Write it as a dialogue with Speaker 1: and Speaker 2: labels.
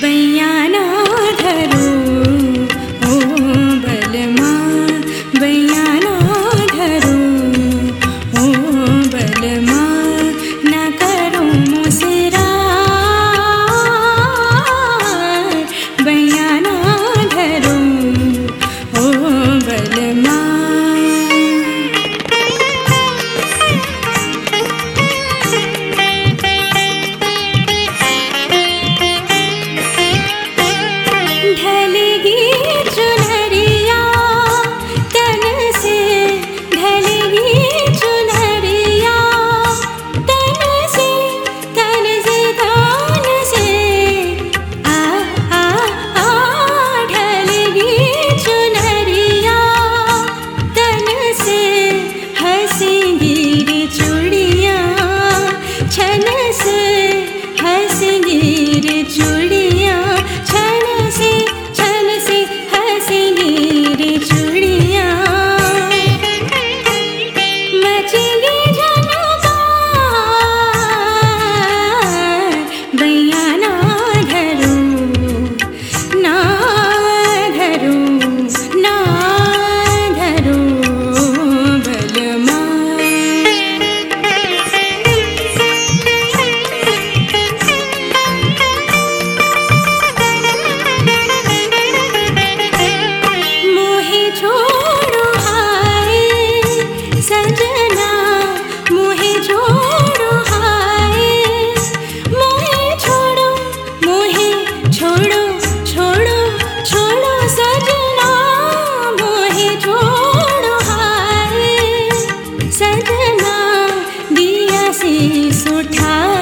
Speaker 1: 不呀。सुठा